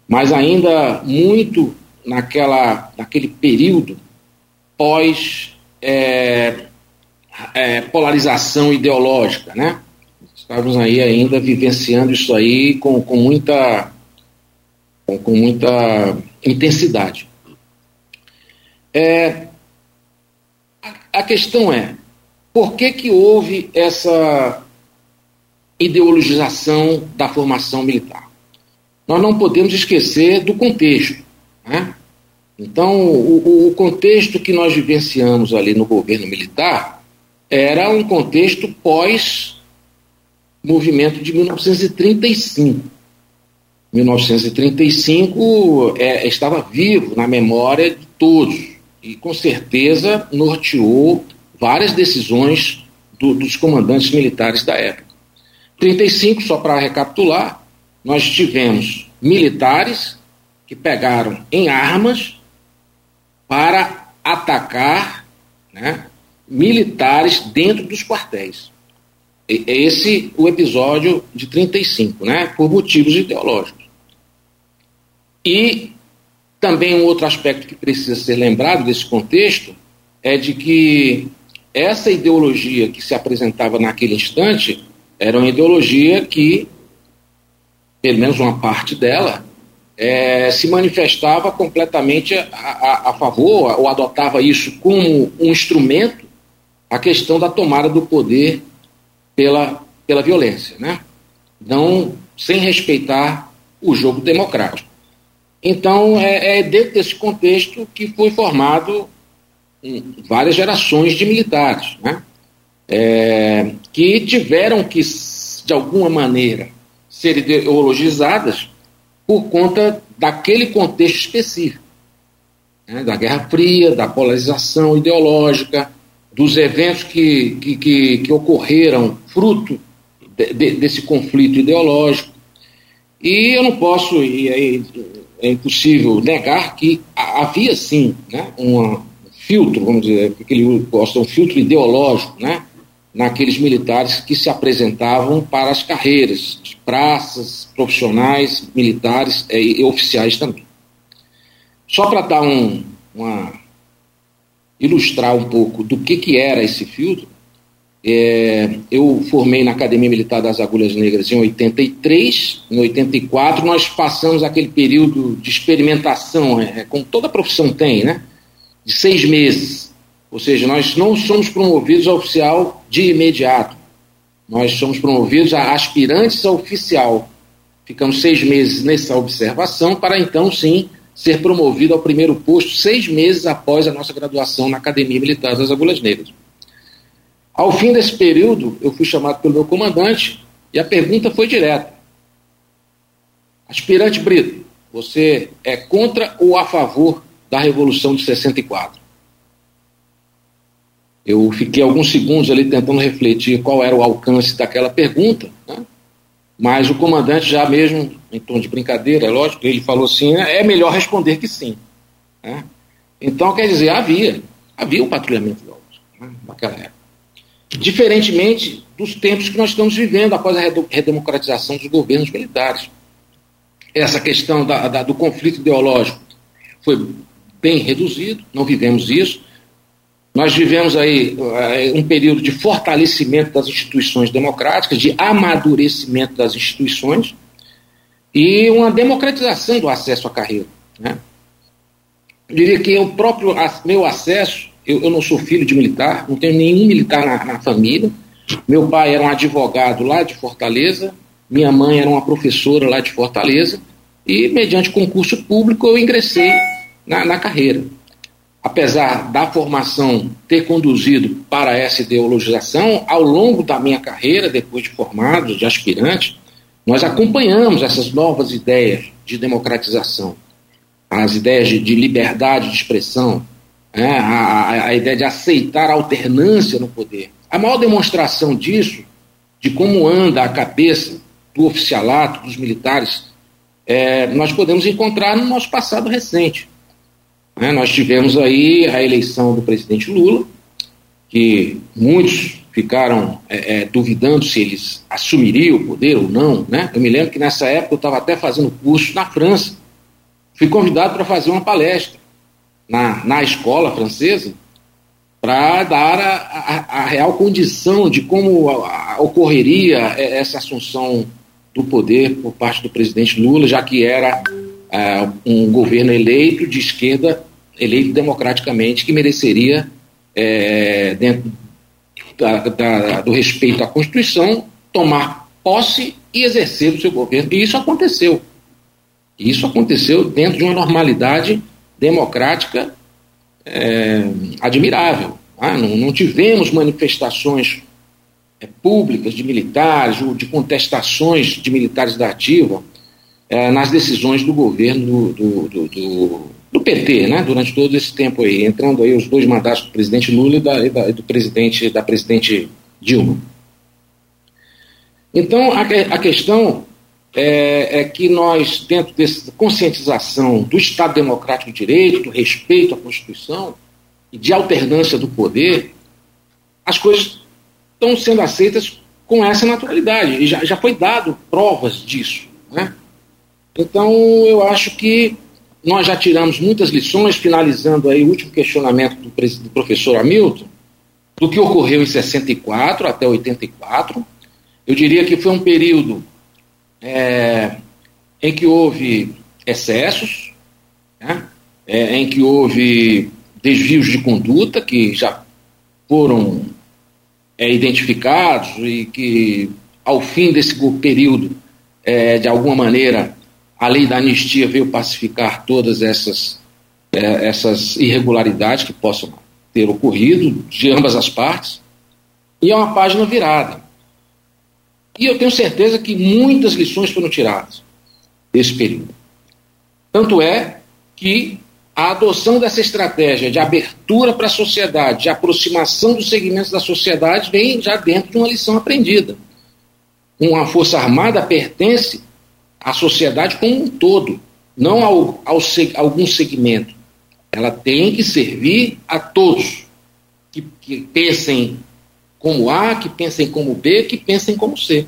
Mas ainda muito naquela, naquele período pós é, é, polarização ideológica, né? Estávamos aí ainda vivenciando isso aí com, com muita com, com muita intensidade. É, a, a questão é por que que houve essa ideologização da formação militar? Nós não podemos esquecer do contexto, né? Então, o, o contexto que nós vivenciamos ali no governo militar era um contexto pós-movimento de 1935. 1935 é, estava vivo na memória de todos e, com certeza, norteou várias decisões do, dos comandantes militares da época. 35, só para recapitular, nós tivemos militares que pegaram em armas para atacar né, militares dentro dos quartéis. É esse o episódio de 35, né? Por motivos ideológicos. E também um outro aspecto que precisa ser lembrado desse contexto é de que essa ideologia que se apresentava naquele instante era uma ideologia que, pelo menos uma parte dela, é, se manifestava completamente a, a, a, favor, ou adotava isso como um instrumento, a questão da tomada do poder pela, pela violência, né? não sem respeitar o jogo democrático. Então, é, é dentro desse contexto que foi formado várias gerações de militares, né? É, que tiveram que, de alguma maneira, ser ideologizadas por conta daquele contexto específico, né? da Guerra Fria, da polarização ideológica, dos eventos que, que, que, que ocorreram fruto de, de, desse conflito ideológico. E eu não posso, e é, é impossível negar que havia sim né, um filtro, vamos dizer, que ele gosta, um filtro ideológico, né, naqueles militares que se apresentavam para as carreiras de praças, profissionais, militares é, e oficiais também. Só para dar um, uma ilustrar um pouco do que, que era esse filtro, é, eu formei na Academia Militar das Agulhas Negras em 83, em 84 nós passamos aquele período de experimentação, é, como toda profissão tem, né? De seis meses. Ou seja, nós não somos promovidos a oficial de imediato. Nós somos promovidos a aspirantes a oficial. Ficamos seis meses nessa observação para então sim ser promovido ao primeiro posto seis meses após a nossa graduação na Academia Militar das Agulhas Negras. Ao fim desse período, eu fui chamado pelo meu comandante e a pergunta foi direta. Aspirante Brito, você é contra ou a favor da Revolução de 64? Eu fiquei alguns segundos ali tentando refletir qual era o alcance daquela pergunta, né? mas o comandante, já mesmo em tom de brincadeira, é lógico, ele falou assim: é melhor responder que sim. Né? Então, quer dizer, havia, havia um patrulhamento né, naquela época. Diferentemente dos tempos que nós estamos vivendo após a redemocratização dos governos militares. Essa questão da, da, do conflito ideológico foi bem reduzido, não vivemos isso. Nós vivemos aí uh, um período de fortalecimento das instituições democráticas, de amadurecimento das instituições e uma democratização do acesso à carreira. Né? Eu diria que o próprio meu acesso eu, eu não sou filho de militar, não tenho nenhum militar na, na família. Meu pai era um advogado lá de Fortaleza, minha mãe era uma professora lá de Fortaleza, e mediante concurso público eu ingressei na, na carreira. Apesar da formação ter conduzido para essa ideologização, ao longo da minha carreira, depois de formado, de aspirante, nós acompanhamos essas novas ideias de democratização, as ideias de, de liberdade de expressão, né, a, a, ideia de aceitar a alternância no poder. A maior demonstração disso, de como anda a cabeça do oficialato, dos militares, é, nós podemos encontrar no nosso passado recente. Né, nós tivemos aí a eleição do presidente Lula, que muitos ficaram é, é, duvidando se eles assumiriam o poder ou não. Né? Eu me lembro que nessa época eu estava até fazendo curso na França. Fui convidado para fazer uma palestra na, na escola francesa para dar a, a, a, real condição de como a, ocorreria essa assunção do poder por parte do presidente Lula, já que era uh, um governo eleito de esquerda, eleito democraticamente, que mereceria, é, dentro da, da, do respeito à Constituição, tomar posse e exercer o seu governo. E isso aconteceu. Isso aconteceu dentro de uma normalidade democrática é, admirável. Ah, não, não, tivemos manifestações é, públicas de militares, ou de contestações de militares da ativa é, nas decisões do governo do, do, do, do, PT, né, durante todo esse tempo aí, entrando aí os dois mandatos do presidente Lula e da, e da do presidente, da presidente Dilma. Então, a, a questão é, é, que nós, dentro dessa conscientização do Estado Democrático de Direito, do respeito à Constituição e de alternância do poder, as coisas estão sendo aceitas com essa naturalidade. E já, já foi dado provas disso. Né? Então, eu acho que nós já tiramos muitas lições, finalizando aí o último questionamento do, do professor Hamilton, do que ocorreu em 64 até 84. Eu diria que foi um período é, em que houve excessos, né? é, em que houve desvios de conduta que já foram é, identificados e que, ao fim desse período, é, de alguma maneira, a lei da anistia veio pacificar todas essas, é, essas irregularidades que possam ter ocorrido de ambas as partes, e é uma página virada. E eu tenho certeza que muitas lições foram tiradas desse período. Tanto é que a adoção dessa estratégia de abertura para a sociedade, de aproximação dos segmentos da sociedade, vem já dentro de uma lição aprendida. Uma Força Armada pertence à sociedade como um todo, não ao, ao a algum segmento. Ela tem que servir a todos que, que pensem como A, que pensem como B, que pensem como C.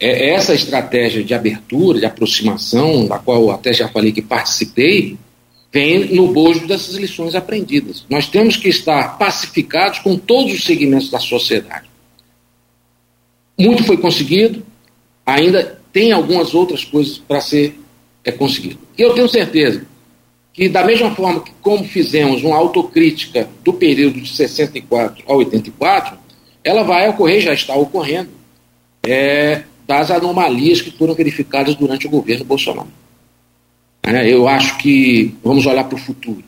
É essa estratégia de abertura, de aproximação, da qual até já falei que participei, vem no bojo dessas lições aprendidas. Nós temos que estar pacificados com todos os segmentos da sociedade. Muito foi conseguido, ainda tem algumas outras coisas para ser é, conseguido. E eu tenho certeza que, da mesma forma que como fizemos uma autocrítica do período de 64 a 84, ela vai ocorrer, já está ocorrendo, é, das anomalias que foram verificadas durante o governo Bolsonaro. É, eu acho que vamos olhar para o futuro.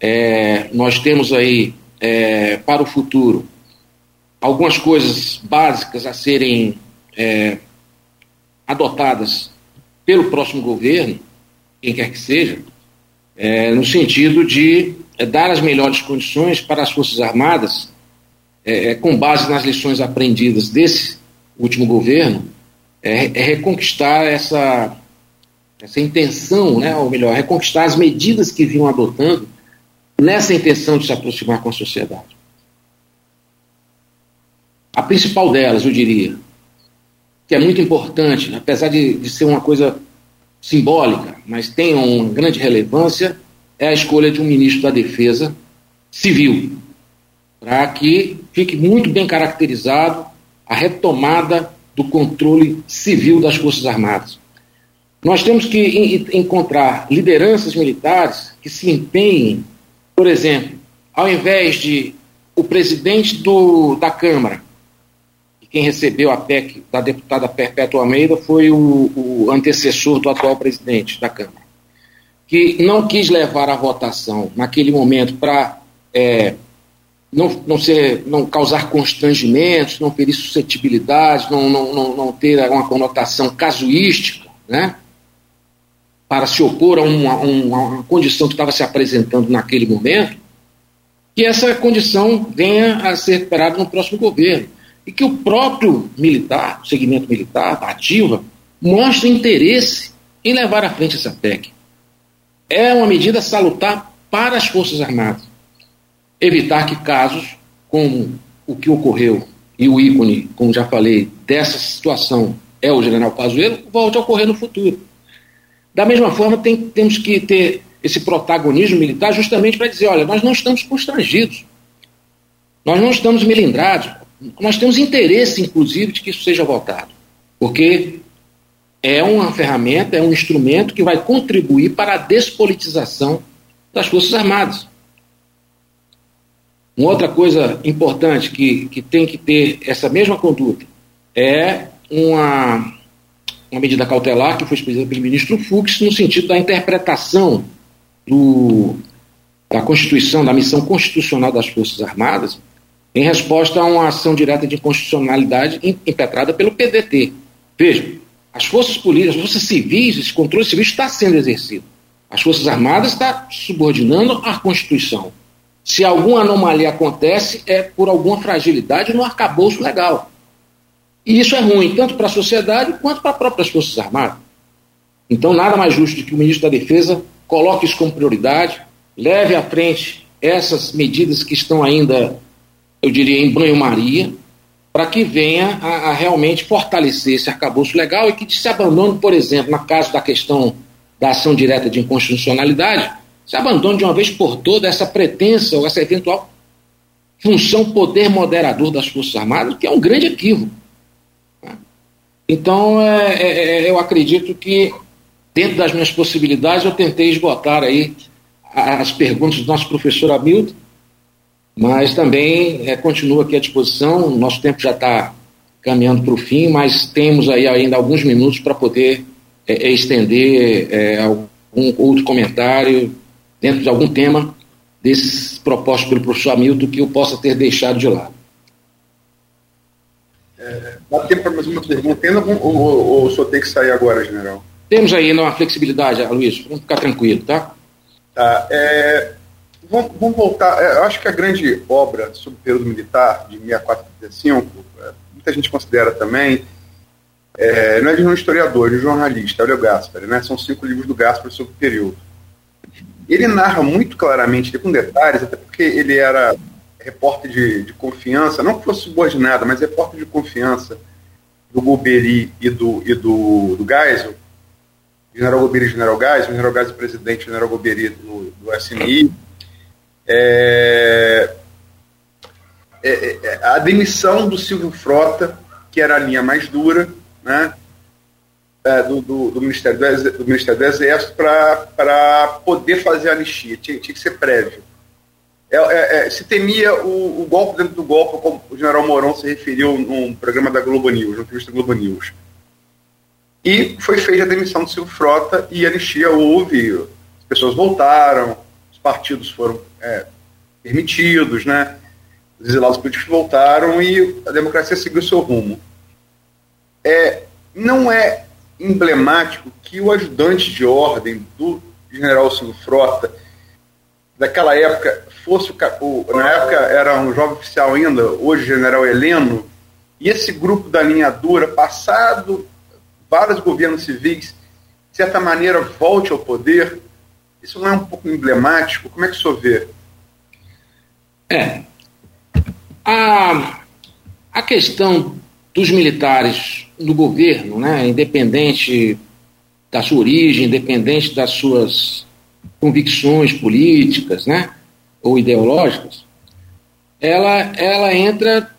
É, nós temos aí, é, para o futuro, algumas coisas básicas a serem é, adotadas pelo próximo governo, quem quer que seja, é, no sentido de é, dar as melhores condições para as Forças Armadas, com base nas lições aprendidas desse último governo, é, é reconquistar essa, essa intenção, né, ou melhor, reconquistar as medidas que vinham adotando nessa intenção de se aproximar com a sociedade. A principal delas, eu diria, que é muito importante, apesar de, de ser uma coisa simbólica, mas tem uma grande relevância, é a escolha de um ministro da Defesa civil, para que fique muito bem caracterizado a retomada do controle civil das Forças Armadas. Nós temos que encontrar lideranças militares que se empenhem, por exemplo, ao invés de o presidente do, da Câmara, quem recebeu a PEC da deputada Perpétua Almeida foi o, o antecessor do atual presidente da Câmara, que não quis levar a votação naquele momento para é, não, não, ser, não causar constrangimentos, não ferir suscetibilidades, não, não, não, não ter uma conotação casuística, né? para se opor a uma, uma condição que estava se apresentando naquele momento, que essa condição venha a ser recuperada no próximo governo. E que o próprio militar, o segmento militar, a ativa, mostre interesse em levar à frente essa PEC. É uma medida salutar para as Forças Armadas evitar que casos como o que ocorreu e o ícone, como já falei, dessa situação é o general Pazuello, volte a ocorrer no futuro. Da mesma forma, tem, temos que ter esse protagonismo militar justamente para dizer, olha, nós não estamos constrangidos, nós não estamos melindrados, nós temos interesse, inclusive, de que isso seja votado, porque é uma ferramenta, é um instrumento que vai contribuir para a despolitização das Forças Armadas. Uma outra coisa importante que, que tem que ter essa mesma conduta é uma, uma medida cautelar que foi expedida pelo ministro Fux no sentido da interpretação do, da Constituição, da missão constitucional das Forças Armadas, em resposta a uma ação direta de inconstitucionalidade impetrada pelo PDT. Veja, as forças políticas, as forças civis, esse controle civil está sendo exercido. As Forças Armadas estão subordinando à Constituição. Se alguma anomalia acontece, é por alguma fragilidade no arcabouço legal. E isso é ruim, tanto para a sociedade quanto para as próprias Forças Armadas. Então, nada mais justo do que o ministro da Defesa coloque isso como prioridade, leve à frente essas medidas que estão ainda, eu diria, em banho-maria, para que venha a, a, realmente fortalecer esse arcabouço legal e que se abandone, por exemplo, na caso da questão da ação direta de inconstitucionalidade, se abandone de uma vez por todas essa pretensa ou essa eventual função poder moderador das Forças Armadas, que é um grande equívoco. Então, é, é, é, eu acredito que, dentro das minhas possibilidades, eu tentei esgotar aí as perguntas do nosso professor Hamilton, mas também é, continuo aqui à disposição. Nosso tempo já está caminhando para o fim, mas temos aí ainda alguns minutos para poder é, é estender é, algum outro comentário dentro de algum tema desses propostos pelo professor Hamilton que eu possa ter deixado de lado. É, dá tempo para mais uma pergunta ainda ou, ou, ou o senhor tem que sair agora, general? Temos ainda uma flexibilidade, Luiz, vamos ficar tranquilo, tá? Tá. É, vamos, vamos, voltar. É, eu acho que a grande obra sobre o período militar, de 64 a 35, é, muita gente considera também, é, não é de um historiador, é de um jornalista, Hélio Gaspari, né? São cinco livros do Gaspari sobre o período. Ele narra muito claramente, com detalhes, até porque ele era repórter de, de confiança, não que fosse subordinado, mas repórter de confiança do Goberi e do, e do, do Geisel, General Goberi e General Geisel, General Geisel presidente, General Goberi do, do SMI, é, é, é, a demissão do Silvio Frota, que era a linha mais dura, né, é, do, do, do, Ministério do, Ministério do Exército para poder fazer a anistia, tinha, tinha que ser prévio. É, é, é, se temia o, o, golpe dentro do golpe, como o general Mourão se referiu num programa da Globo News, no entrevista Globo News. E foi feita a demissão do Silvio Frota e a anistia houve, as pessoas voltaram, os partidos foram é, permitidos, né? os exilados políticos voltaram e a democracia seguiu seu rumo. É, não é emblemático que o ajudante de ordem do general Silvio Frota, daquela época, fosse o, na época era um jovem oficial ainda, hoje general Heleno, e esse grupo da linha dura, passado vários governos civis, de certa maneira volte ao poder, isso não é um pouco emblemático? Como é que o senhor vê? É. A, a questão dos militares no governo, né, independente da sua origem, independente das suas convicções políticas, né, ou ideológicas, ela, ela entra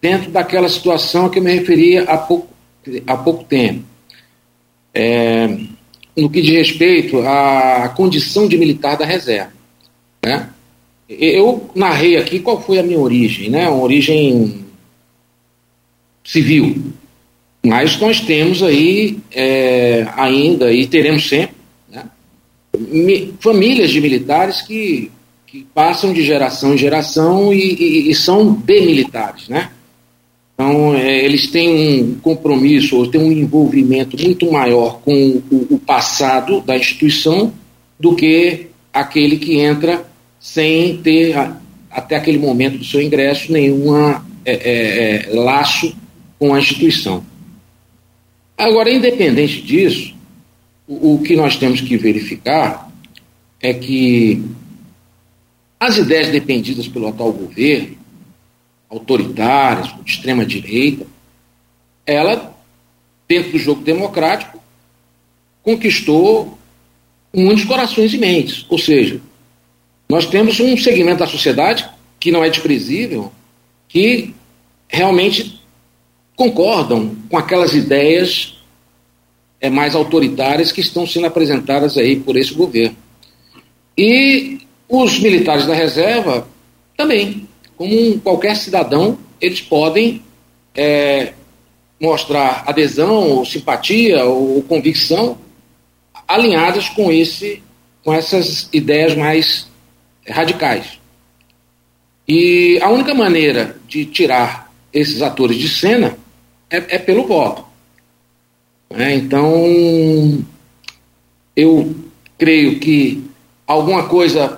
dentro daquela situação a que eu me referia há pouco, há pouco tempo. É, no que diz respeito à condição de militar da reserva. Né? Eu narrei aqui qual foi a minha origem, né? uma origem civil. Mas nós temos aí é, ainda, e teremos sempre, né? famílias de militares que que passam de geração em geração e, e, e são demilitares, né? Então, é, eles têm um compromisso ou têm um envolvimento muito maior com o, o, passado da instituição do que aquele que entra sem ter, até aquele momento do seu ingresso, nenhum é, é, é, laço com a instituição. Agora, independente disso, o, o que nós temos que verificar é que as ideias defendidas pelo atual governo, autoritárias, de extrema direita, ela, dentro do jogo democrático, conquistou muitos corações e mentes. Ou seja, nós temos um segmento da sociedade que não é desprezível, que realmente concordam com aquelas ideias é, mais autoritárias que estão sendo apresentadas aí por esse governo. E os militares da reserva também, como qualquer cidadão, eles podem é, mostrar adesão, ou simpatia, ou convicção alinhadas com esse, com essas ideias mais radicais. E a única maneira de tirar esses atores de cena é, é pelo voto. É, então, eu creio que alguma coisa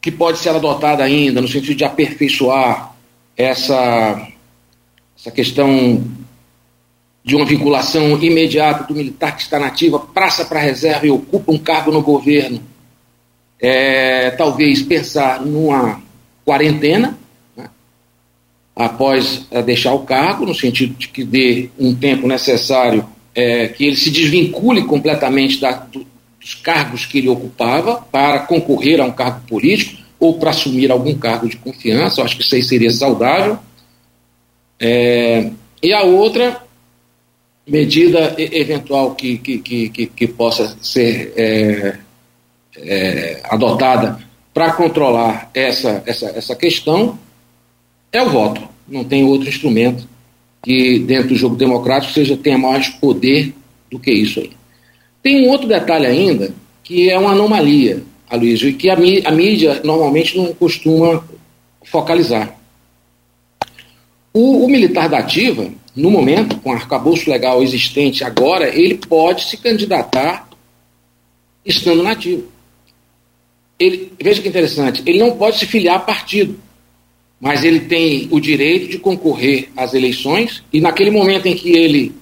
que pode ser adotada ainda no sentido de aperfeiçoar essa, essa questão de uma vinculação imediata do militar que está nativa, praça para reserva e ocupa um cargo no governo. É, talvez pensar numa quarentena, né? após é, deixar o cargo, no sentido de que dê um tempo necessário é, que ele se desvincule completamente da, dos cargos que ele ocupava para concorrer a um cargo político ou para assumir algum cargo de confiança. Eu acho que isso aí seria saudável. É, e a outra medida eventual que, que, que, que possa ser é, é, adotada para controlar essa, essa, essa questão é o voto. Não tem outro instrumento que, dentro do jogo democrático, seja tenha mais poder do que isso aí. Tem um outro detalhe ainda, que é uma anomalia, Aloysio, e que a, mídia normalmente não costuma focalizar. O, o, militar da ativa, no momento, com o arcabouço legal existente agora, ele pode se candidatar estando nativo. Ele, veja que interessante, ele não pode se filiar a partido, mas ele tem o direito de concorrer às eleições e naquele momento em que ele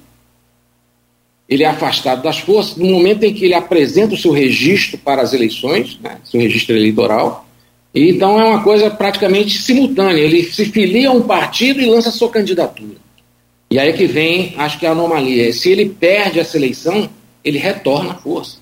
ele é afastado das forças, no momento em que ele apresenta o seu registro para as eleições, né, seu registro eleitoral, então é uma coisa praticamente simultânea. Ele se filia a um partido e lança sua candidatura. E aí que vem, acho que a anomalia. Se ele perde essa eleição, ele retorna à força.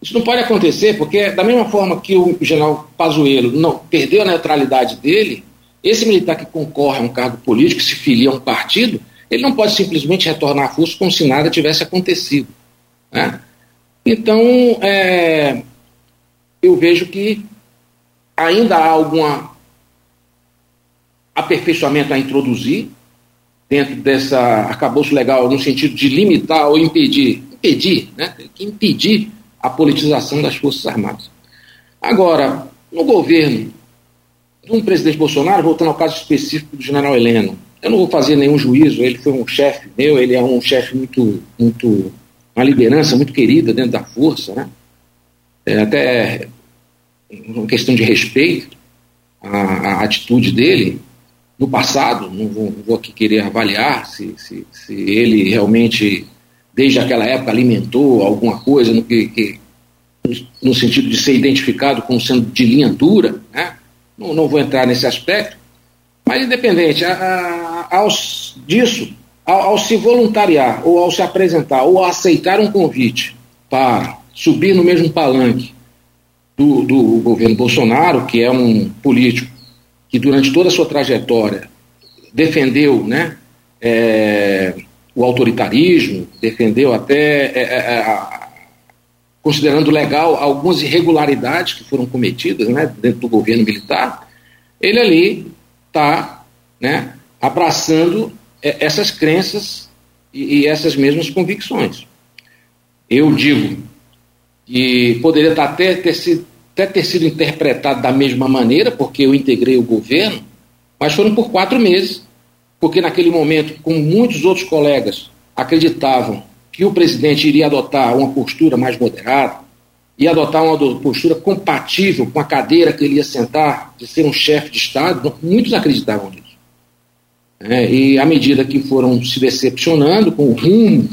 Isso não pode acontecer, porque da mesma forma que o general Pazuello não perdeu a neutralidade dele, esse militar que concorre a um cargo político, se filia a um partido, ele não pode simplesmente retornar força como se nada tivesse acontecido. Né? Então, é, eu vejo que ainda há algum aperfeiçoamento a introduzir dentro dessa arcabouço legal no sentido de limitar ou impedir, impedir, né? impedir a politização das Forças Armadas. Agora, no governo do presidente Bolsonaro, voltando ao caso específico do general Heleno, eu não vou fazer nenhum juízo, ele foi um chefe meu, ele é um chefe muito, muito, uma liderança muito querida dentro da força, né? É até uma questão de respeito à, atitude dele no passado, não vou, não vou aqui querer avaliar se, se, se, ele realmente, desde aquela época, alimentou alguma coisa no, que, que, no sentido de ser identificado como sendo de linha dura, né? não, não vou entrar nesse aspecto, mas, independente a, aos, disso, ao, ao, se voluntariar, ou ao se apresentar, ou aceitar um convite para subir no mesmo palanque do, do governo Bolsonaro, que é um político que, durante toda a sua trajetória, defendeu né, é, o autoritarismo, defendeu até, é, é, é considerando legal algumas irregularidades que foram cometidas né, dentro do governo militar, ele ali está né, abraçando é, essas crenças e, essas mesmas convicções. Eu digo que poderia tá até ter, sido, até ter sido interpretado da mesma maneira, porque eu integrei o governo, mas foram por quatro meses, porque naquele momento, como muitos outros colegas acreditavam que o presidente iria adotar uma postura mais moderada, e adotar uma postura compatível com a cadeira que ele ia sentar, de ser um chefe de Estado, muitos acreditavam nisso. É, e à medida que foram se decepcionando com o rumo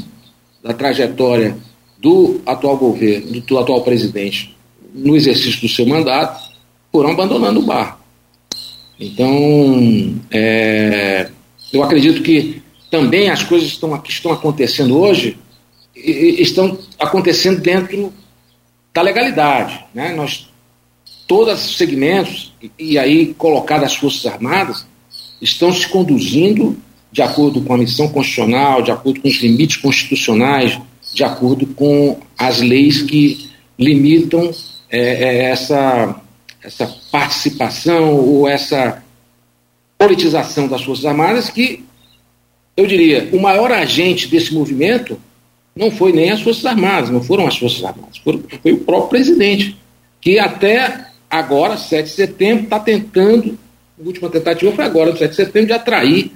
da trajetória do atual governo, do atual presidente, no exercício do seu mandato, foram abandonando o barco. Então, é, eu acredito que também as coisas estão, que estão acontecendo hoje estão acontecendo dentro da legalidade. Né? Nós, todos os segmentos, e, e aí colocadas as Forças Armadas, estão se conduzindo de acordo com a missão constitucional, de acordo com os limites constitucionais, de acordo com as leis que limitam é, é, essa, essa participação ou essa politização das Forças Armadas, que, eu diria, o maior agente desse movimento não foi nem as Forças Armadas, não foram as Forças Armadas, foi, foi o próprio presidente, que até agora, 7 de setembro, está tentando, a última tentativa foi agora, no 7 de setembro, de atrair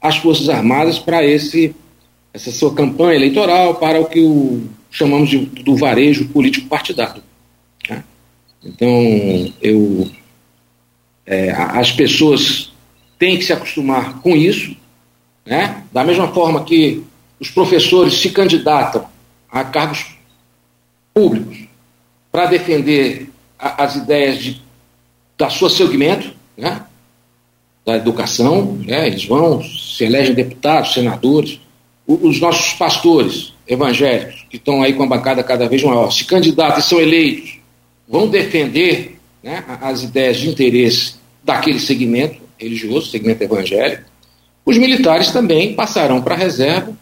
as Forças Armadas para esse essa sua campanha eleitoral, para o que o, chamamos de, do varejo político partidário. Né? Então, eu, é, as pessoas têm que se acostumar com isso, né? da mesma forma que os professores se candidatam a cargos públicos para defender a, as ideias de, da sua segmento, né? Da educação, né? eles vão, se elegem deputados, senadores, os nossos pastores evangélicos, que estão aí com a bancada cada vez maior, se candidatam e são eleitos, vão defender né, as ideias de interesse daquele segmento religioso, segmento evangélico, os militares também passarão para a reserva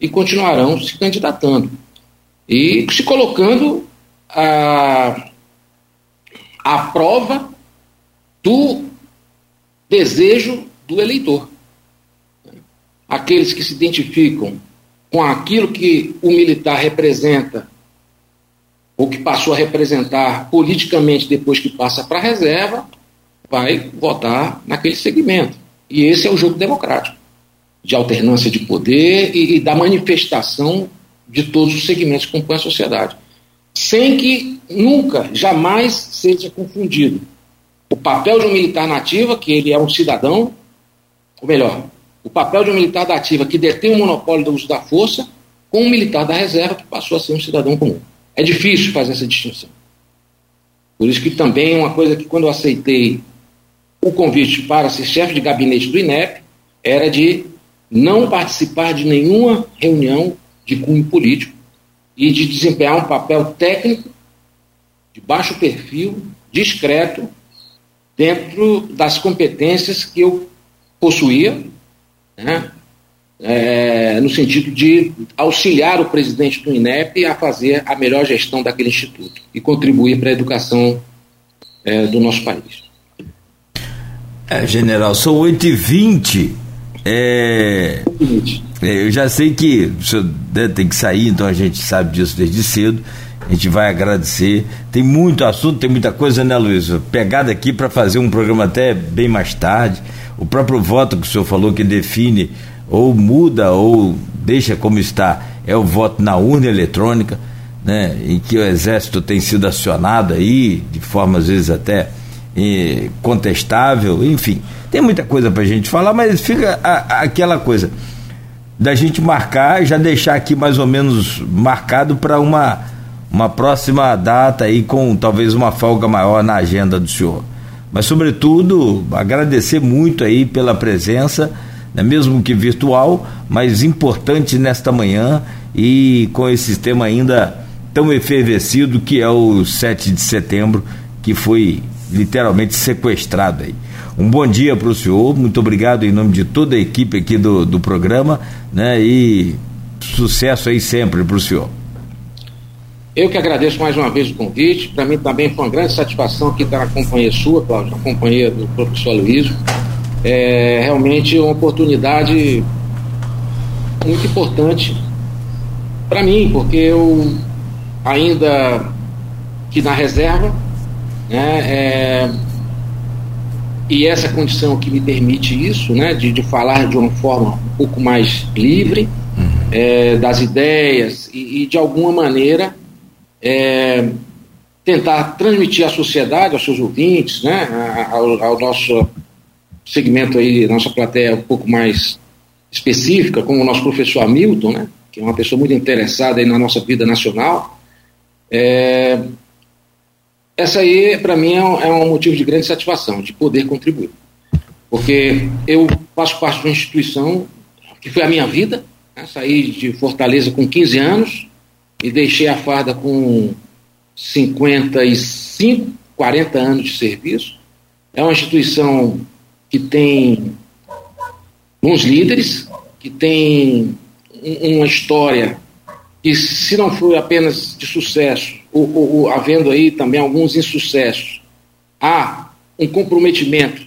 e continuarão se candidatando e se colocando a, a prova do desejo do eleitor. Aqueles que se identificam com aquilo que o militar representa, ou que passou a representar politicamente depois que passa para a reserva, vai votar naquele segmento. E esse é o jogo democrático, de alternância de poder e, e da manifestação de todos os segmentos que compõem a sociedade. Sem que nunca, jamais seja confundido o papel de um militar nativa, que ele é um cidadão, ou melhor, o papel de um militar da ativa que detém o monopólio do uso da força, com um militar da reserva que passou a ser um cidadão comum. É difícil fazer essa distinção. Por isso que também uma coisa que quando eu aceitei o convite para ser chefe de gabinete do INEP era de não participar de nenhuma reunião de cunho político e de desempenhar um papel técnico de baixo perfil, discreto, dentro das competências que eu possuía né? É, no sentido de auxiliar o presidente do INEP a fazer a melhor gestão daquele instituto e contribuir para a educação é, do nosso país. É, general, são 8h20. É, é, eu já sei que o senhor tem que sair, então a gente sabe disso desde cedo. A gente vai agradecer. Tem muito assunto, tem muita coisa, né, Luiz? Pegada aqui para fazer um programa até bem mais tarde. O próprio voto que o senhor falou que define ou muda ou deixa como está é o voto na urna eletrônica, né, em que o Exército tem sido acionado aí, de forma às vezes até eh, contestável, enfim. Tem muita coisa para a gente falar, mas fica a, a, aquela coisa da gente marcar já deixar aqui mais ou menos marcado para uma, uma próxima data aí com talvez uma folga maior na agenda do senhor mas sobretudo agradecer muito aí pela presença, né, mesmo que virtual, mas importante nesta manhã e com esse tema ainda tão efervescido que é o 7 de setembro, que foi literalmente sequestrado aí. Um bom dia para o senhor, muito obrigado em nome de toda a equipe aqui do, do programa, né? E sucesso aí sempre para o senhor. Eu que agradeço mais uma vez o convite. Para mim também foi uma grande satisfação aqui estar na companhia sua, Cláudio, na companhia do professor Luiz. É realmente uma oportunidade muito importante para mim, porque eu ainda que na reserva, né, é, e essa condição que me permite isso, né, de, de falar de uma forma um pouco mais livre uhum. é, das ideias e, e de alguma maneira é, tentar transmitir à sociedade, aos seus ouvintes, né, ao, ao nosso segmento aí, nossa plateia um pouco mais específica, como o nosso professor Hamilton, né, que é uma pessoa muito interessada aí na nossa vida nacional. É, essa aí, para mim, é um, é um, motivo de grande satisfação, de poder contribuir. Porque eu faço parte de uma instituição que foi a minha vida, né, saí de Fortaleza com 15 anos, e deixei a farda com 55, 40 anos de serviço. É uma instituição que tem uns líderes, que tem uma história que, se não foi apenas de sucesso, ou, ou, ou havendo aí também alguns insucessos, há um comprometimento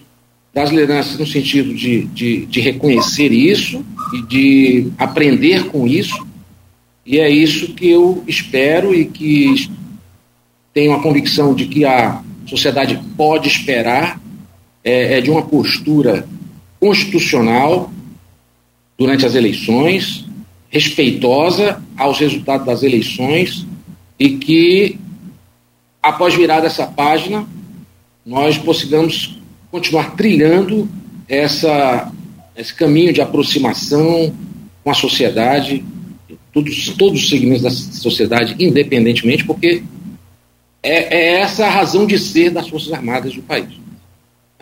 das lideranças no sentido de, de, de reconhecer isso e de aprender com isso e é isso que eu espero e que tenho a convicção de que a sociedade pode esperar. É, é de uma postura constitucional durante as eleições, respeitosa aos resultados das eleições e que, após virar dessa página, nós possamos continuar trilhando essa, esse caminho de aproximação com a sociedade todos, todos os segmentos da sociedade, independentemente, porque é, é essa a razão de ser das Forças Armadas do país.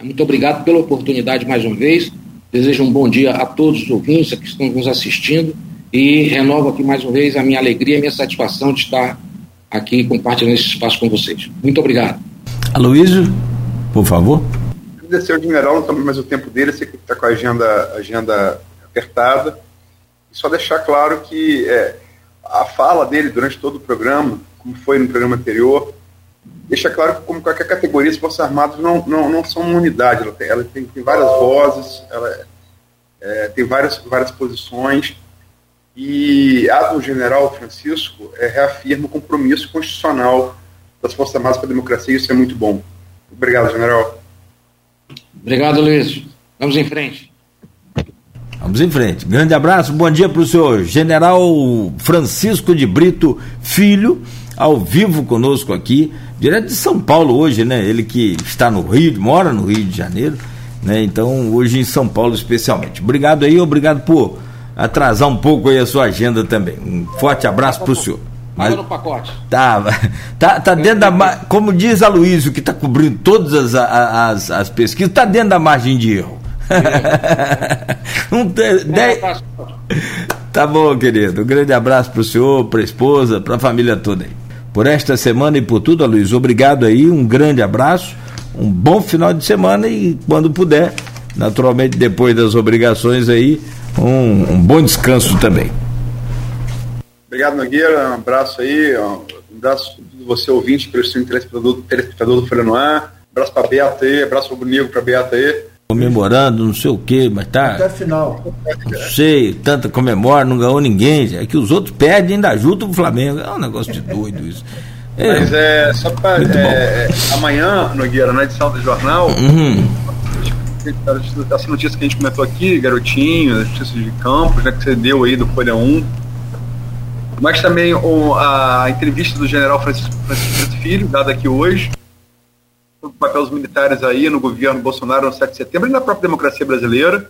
Muito obrigado pela oportunidade mais uma vez. Desejo um bom dia a todos os ouvintes que estão nos assistindo e renovo aqui mais uma vez a minha alegria e a minha satisfação de estar aqui compartilhando esse espaço com vocês. Muito obrigado. Aloysio, por favor. Agradecer ao general, não estamos mais o tempo dele, sei que está com a agenda, agenda apertada. E só deixar claro que é, a fala dele durante todo o programa, como foi no programa anterior, deixa claro que, como qualquer categoria, as Forças Armadas não, não, não são uma unidade, ela tem, ela tem, tem várias vozes, ela é, tem várias, várias posições, e a do general Francisco é, reafirma o compromisso constitucional das Forças Armadas para a democracia, isso é muito bom. Obrigado, general. Obrigado, Luiz. Vamos em frente. Vamos em frente. Grande abraço, bom dia para o senhor General Francisco de Brito Filho, ao vivo conosco aqui, direto de São Paulo hoje, né? Ele que está no Rio, mora no Rio de Janeiro, né? Então, hoje em São Paulo especialmente. Obrigado aí, obrigado por atrasar um pouco aí a sua agenda também. Um forte abraço para o senhor. Mas, no pacote. Tá, tá, tá dentro da. Como diz a Luísio, que está cobrindo todas as, as, as pesquisas, está dentro da margem de erro. um te, dez... Tá bom, querido. Um grande abraço para o senhor, para a esposa, para a família toda aí. Por esta semana e por tudo, Luiz, obrigado aí, um grande abraço, um bom final de semana e quando puder, naturalmente depois das obrigações aí, um, um bom descanso também. Obrigado, Nogueira. Um abraço aí. Um abraço para você, ouvinte, pelo seu telespectador, telespectador do Folha no Ar. Um abraço para Beata aí. Um abraço para o Bonigo, para Beata aí. Comemorando, não sei o que, mas tá. Até final. Não sei, tanta comemora, não ganhou ninguém. É que os outros perdem ainda junto o Flamengo. É um negócio de doido isso. É, mas é só para. É, amanhã, Nogueira, na edição do jornal, uhum. essa notícia que a gente comentou aqui, garotinho, as notícias de campos, né, que você deu aí do Folha 1 mas também o, a entrevista do general Francisco, Francisco Filho, dada aqui hoje, o papel dos militares aí no governo Bolsonaro no 7 de setembro e na própria democracia brasileira.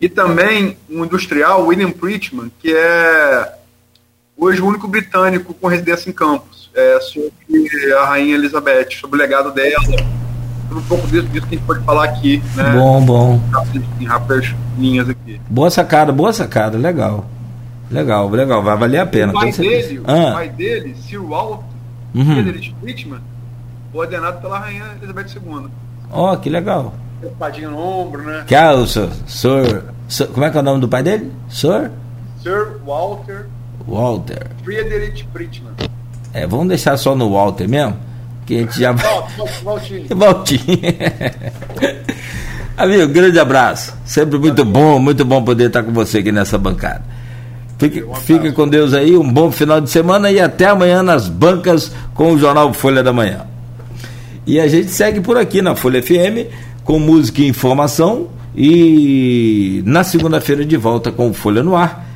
E também um industrial, William Preachman, que é hoje o único britânico com residência em Campos, é, sobre a Rainha Elizabeth, sobre o legado dela, sobre um pouco disso, disso que a gente pode falar aqui. Né? Bom, bom. Em rápidas linhas aqui. Boa sacada, boa sacada, legal. Legal, legal, vai valer a pena. O pai, dele, ah. o pai dele, Sir Walter uhum. Frederick Whitman, ordenado pela rainha Elizabeth II. Ó, oh, que legal. Espadinha no ombro, né? Que é o Sir, Sir, Sir, Como é que é o nome do pai dele? Sir? Sir Walter. Walter. Friedrich Bridgman. É, vamos deixar só no Walter mesmo? Que a gente já vai. Valtinho. Valtinho. Amigo, grande abraço. Sempre muito bom, muito bom poder estar com você aqui nessa bancada. Fique, fique com Deus aí, um bom final de semana e até amanhã nas bancas com o Jornal Folha da Manhã. E a gente segue por aqui na Folha FM com música e informação. E na segunda-feira de volta com Folha no Ar